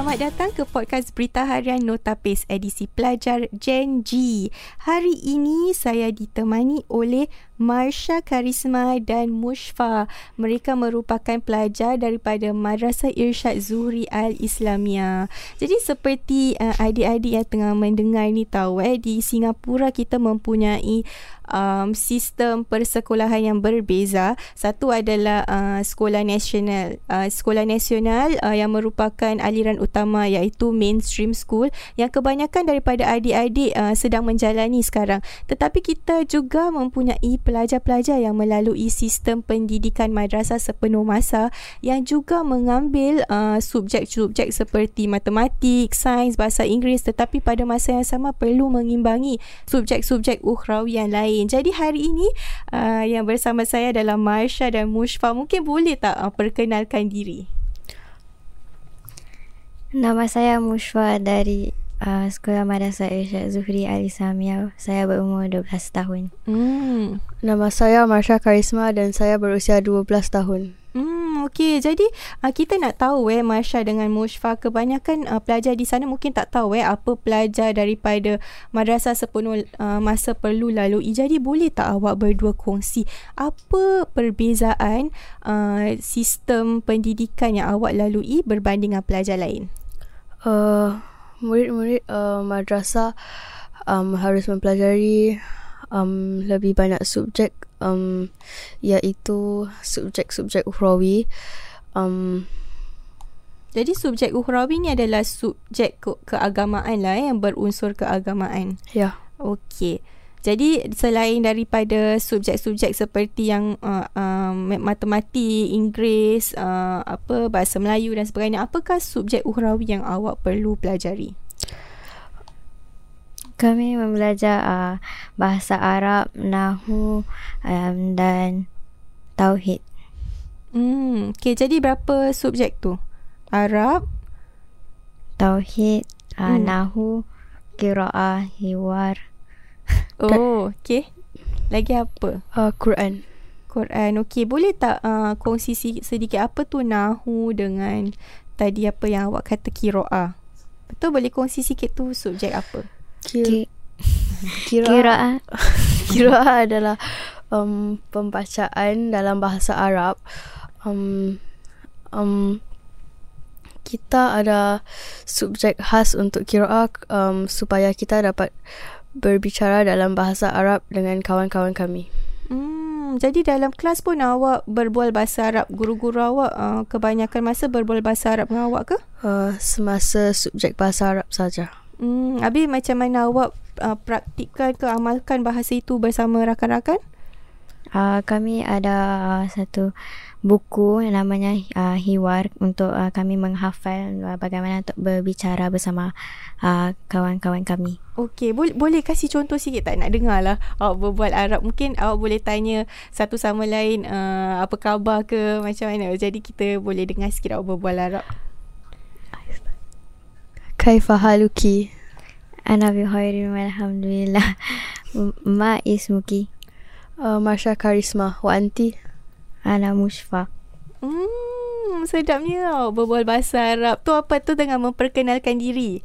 Selamat datang ke podcast Berita Harian Notapis edisi pelajar Gen G. Hari ini saya ditemani oleh Marsha Karisma dan Mushfa. Mereka merupakan pelajar daripada Madrasah Irsyad Zuhri Al-Islamiyah. Jadi seperti uh, adik-adik yang tengah mendengar ni tahu eh di Singapura kita mempunyai um, sistem persekolahan yang berbeza. Satu adalah uh, sekolah nasional. Uh, sekolah nasional uh, yang merupakan aliran utama iaitu mainstream school yang kebanyakan daripada adik-adik uh, sedang menjalani sekarang. Tetapi kita juga mempunyai pelajar-pelajar yang melalui sistem pendidikan madrasah sepenuh masa yang juga mengambil uh, subjek-subjek seperti matematik, sains, bahasa Inggeris tetapi pada masa yang sama perlu mengimbangi subjek-subjek ukhrawi yang lain. Jadi hari ini uh, yang bersama saya adalah Marsha dan Mushfa. Mungkin boleh tak uh, perkenalkan diri? Nama saya Mushfa dari uh, Sekolah Madrasah Irsyad Zuhri Ali Samia. Saya berumur 12 tahun. Hmm. Nama saya Marsha Karisma dan saya berusia 12 tahun. Hmm, okey. Jadi uh, kita nak tahu eh Marsha dengan Mushfa kebanyakan uh, pelajar di sana mungkin tak tahu eh apa pelajar daripada madrasah sepenuh uh, masa perlu lalui. Jadi boleh tak awak berdua kongsi apa perbezaan uh, sistem pendidikan yang awak lalui berbanding dengan pelajar lain? Uh, murid-murid uh, madrasah um, harus mempelajari um, lebih banyak subjek um, iaitu subjek-subjek ukhrawi. Um, jadi subjek ukhrawi ni adalah subjek ke- keagamaan lah eh, yang berunsur keagamaan. Ya. Okey. Jadi selain daripada subjek-subjek seperti yang uh, um, matematik, Inggeris, uh, apa bahasa Melayu dan sebagainya, apakah subjek ukhrawi yang awak perlu pelajari? Kami membelajar uh, bahasa Arab, Nahu um, dan Tauhid. Hmm, okay, jadi berapa subjek tu? Arab, Tauhid, uh, hmm. Nahu, Qiraah, Hiwar, Oh, okey. Lagi apa? Uh, Quran. Quran. Okey, boleh tak uh, kongsi sedikit apa tu nahu dengan tadi apa yang awak kata kiroah? Betul boleh kongsi sikit tu subjek apa? Kira Kiraah. Kiraah adalah um, pembacaan dalam bahasa Arab. Um, um, kita ada subjek khas untuk kiraah um, supaya kita dapat berbicara dalam bahasa Arab dengan kawan-kawan kami. Hmm, jadi dalam kelas pun awak berbual bahasa Arab. Guru-guru awak uh, kebanyakan masa berbual bahasa Arab dengan awak ke? Uh, semasa subjek bahasa Arab saja. Hmm, habis macam mana awak uh, praktikkan ke amalkan bahasa itu bersama rakan-rakan? Uh, kami ada uh, satu buku yang namanya uh, Hiwar untuk uh, kami menghafal uh, bagaimana untuk berbicara bersama uh, kawan-kawan kami. Okey, boleh boleh kasih contoh sikit tak nak dengar lah awak berbual Arab. Mungkin awak boleh tanya satu sama lain uh, apa khabar ke macam mana. Jadi kita boleh dengar sikit awak berbual Arab. Kaifa haluki? Ana bi khairin alhamdulillah. Ma ismuki? uh, Marsha Karisma Wa anti Ana Mushfa Hmm Sedapnya tau Berbual bahasa Arab Tu apa tu Tengah memperkenalkan diri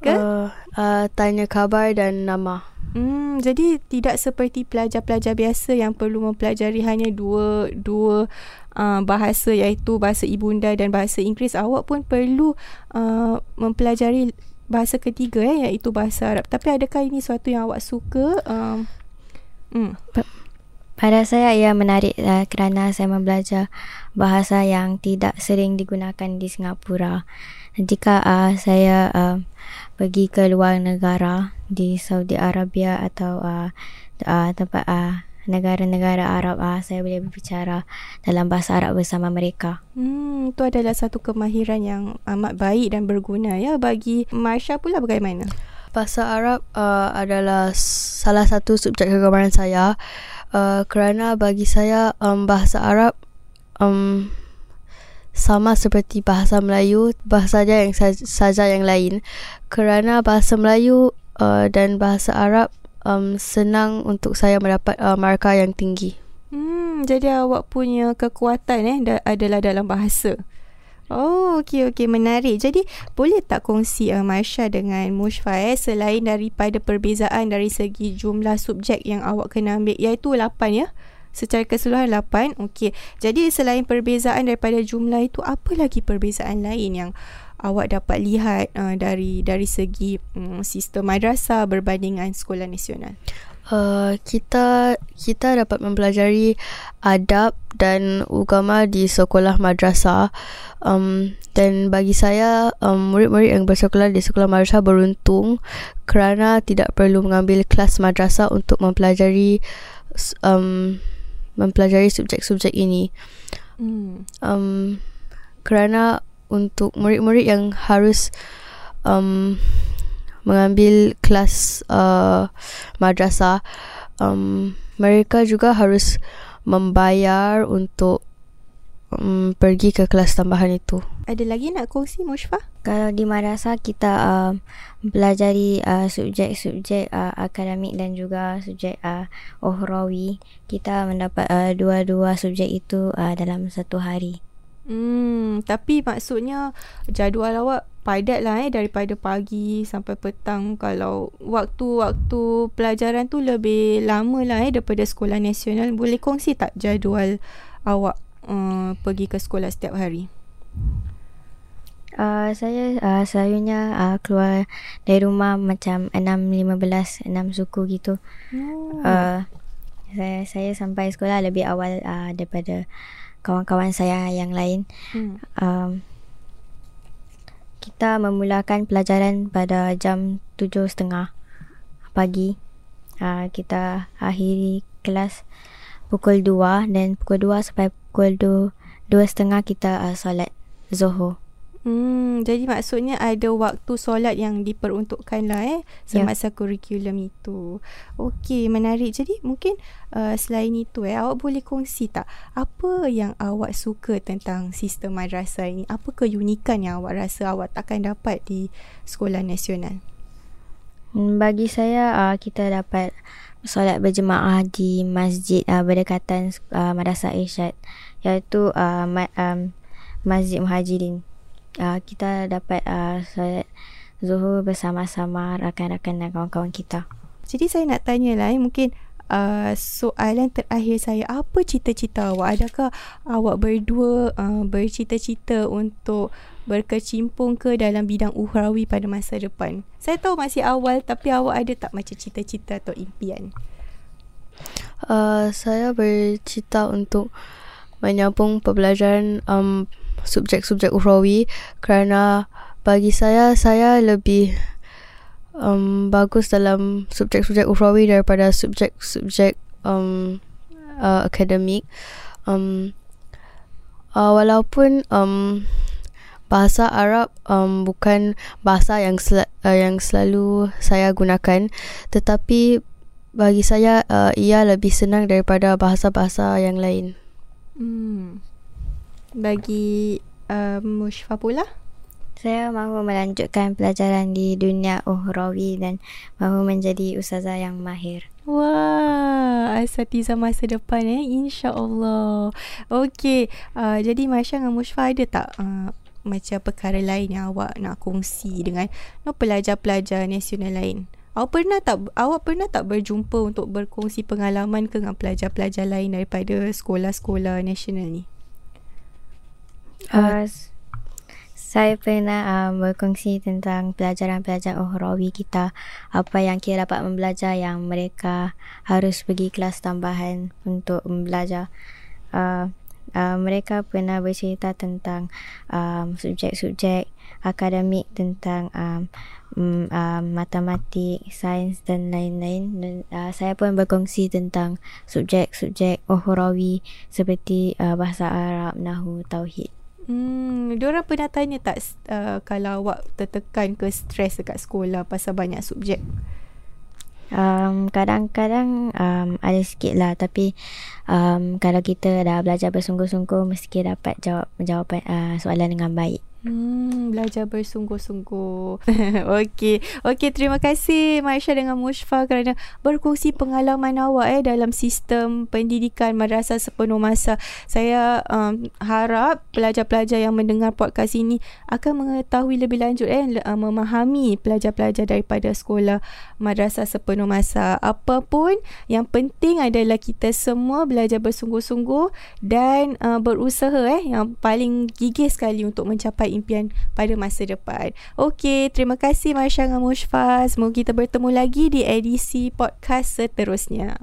Ke? Uh, uh, tanya khabar dan nama Hmm, jadi tidak seperti pelajar-pelajar biasa yang perlu mempelajari hanya dua dua uh, bahasa iaitu bahasa ibunda dan bahasa Inggeris. Awak pun perlu uh, mempelajari bahasa ketiga eh, iaitu bahasa Arab. Tapi adakah ini suatu yang awak suka? Um, Hmm. Pada saya ia menarik uh, kerana saya membelajar bahasa yang tidak sering digunakan di Singapura. Jika uh, saya uh, pergi ke luar negara di Saudi Arabia atau uh, uh, tempat uh, negara-negara Arab uh, saya boleh berbicara dalam bahasa Arab bersama mereka. Hmm, itu adalah satu kemahiran yang amat baik dan berguna ya bagi Marsha pula bagaimana? Bahasa Arab uh, adalah salah satu subjek kegemaran saya uh, kerana bagi saya um, bahasa Arab um, sama seperti bahasa Melayu, bahasa saja yang saja yang lain. Kerana bahasa Melayu uh, dan bahasa Arab um, senang untuk saya mendapat uh, markah yang tinggi. Hmm, jadi awak punya kekuatan eh adalah dalam bahasa. Oh, okey okey menarik. Jadi boleh tak kongsi uh, Marsha dengan Mushfa eh selain daripada perbezaan dari segi jumlah subjek yang awak kena ambil iaitu 8 ya? Secara keseluruhan 8. Okey. Jadi selain perbezaan daripada jumlah itu apa lagi perbezaan lain yang awak dapat lihat uh, dari dari segi um, sistem madrasah berbandingan sekolah nasional? Uh, kita kita dapat mempelajari adab dan agama di sekolah madrasah um, dan bagi saya um, murid-murid yang bersekolah di sekolah madrasah beruntung kerana tidak perlu mengambil kelas madrasah untuk mempelajari um, mempelajari subjek-subjek ini hmm. um, kerana untuk murid-murid yang harus um, mengambil kelas uh, madrasah um, mereka juga harus membayar untuk um, pergi ke kelas tambahan itu. Ada lagi nak kongsi Mushfa? Kalau di madrasah kita uh, pelajari uh, subjek-subjek uh, akademik dan juga subjek uh, ukhrawi, kita mendapat uh, dua-dua subjek itu uh, dalam satu hari. Hmm, tapi maksudnya jadual awak padat lah eh daripada pagi sampai petang kalau waktu-waktu pelajaran tu lebih lama lah eh daripada sekolah nasional boleh kongsi tak jadual awak uh, pergi ke sekolah setiap hari Uh, saya uh, selalunya uh, keluar dari rumah macam 6.15 6 suku gitu. Oh. Uh, saya saya sampai sekolah lebih awal uh, daripada kawan-kawan saya yang lain. Hmm. Um, kita memulakan pelajaran pada jam tujuh setengah pagi. Uh, kita akhiri kelas pukul dua dan pukul dua sampai pukul dua setengah kita uh, solat Zohor. Hmm, jadi maksudnya ada waktu solat yang diperuntukkan lah eh semasa yeah. kurikulum itu. Okey, menarik. Jadi mungkin uh, selain itu eh awak boleh kongsi tak apa yang awak suka tentang sistem madrasah ini? Apa keunikan yang awak rasa awak takkan dapat di sekolah nasional? Hmm, bagi saya uh, kita dapat solat berjemaah di masjid uh, berdekatan uh, Madrasah Irsyad iaitu uh, ma- um, Masjid Muhajirin uh, kita dapat uh, solat zuhur bersama-sama rakan-rakan dan kawan-kawan kita. Jadi saya nak tanya lah, eh, mungkin uh, soalan terakhir saya, apa cita-cita awak? Adakah awak berdua uh, bercita-cita untuk berkecimpung ke dalam bidang uhrawi pada masa depan? Saya tahu masih awal tapi awak ada tak macam cita-cita atau impian? Uh, saya bercita untuk menyambung pembelajaran um, subjek-subjek uhrawi kerana bagi saya saya lebih um, bagus dalam subjek-subjek uhrawi daripada subjek-subjek um, uh, akademik um, uh, walaupun um, bahasa Arab um, bukan bahasa yang sel- uh, yang selalu saya gunakan tetapi bagi saya uh, ia lebih senang daripada bahasa-bahasa yang lain. Hmm bagi uh, Mushfa pula? Saya mahu melanjutkan pelajaran di dunia uhrawi dan mahu menjadi ustazah yang mahir. Wah, asatiza masa depan eh, insya-Allah. Okey, uh, jadi Masya dengan Mushfa ada tak uh, macam perkara lain yang awak nak kongsi dengan no, pelajar-pelajar nasional lain? Awak pernah tak awak pernah tak berjumpa untuk berkongsi pengalaman ke dengan pelajar-pelajar lain daripada sekolah-sekolah nasional ni? Uh, saya pernah uh, berkongsi tentang pelajaran-pelajaran uhrawi kita. Apa yang kita dapat membelajar yang mereka harus pergi kelas tambahan untuk belajar uh, uh, mereka pernah bercerita tentang um, subjek-subjek akademik tentang um, um, matematik, sains dan lain-lain. Dan uh, saya pun berkongsi tentang subjek-subjek uhrawi seperti uh, bahasa Arab, Nahu, Tauhid Hmm, diorang pernah tanya tak uh, kalau awak tertekan ke stres dekat sekolah pasal banyak subjek? Um, kadang-kadang um, ada sikit lah tapi um, kalau kita dah belajar bersungguh-sungguh mesti dapat jawab jawapan uh, soalan dengan baik. Hmm, belajar bersungguh-sungguh. Okey. Okey, terima kasih Maisha dengan Mushfa kerana berkongsi pengalaman awak eh dalam sistem pendidikan madrasah sepenuh masa. Saya um, harap pelajar-pelajar yang mendengar podcast ini akan mengetahui lebih lanjut eh uh, memahami pelajar-pelajar daripada sekolah madrasah sepenuh masa. Apapun yang penting adalah kita semua belajar bersungguh-sungguh dan uh, berusaha eh yang paling gigih sekali untuk mencapai impian pada masa depan. Okey, terima kasih Marsha dan Mushfa. Semoga kita bertemu lagi di edisi podcast seterusnya.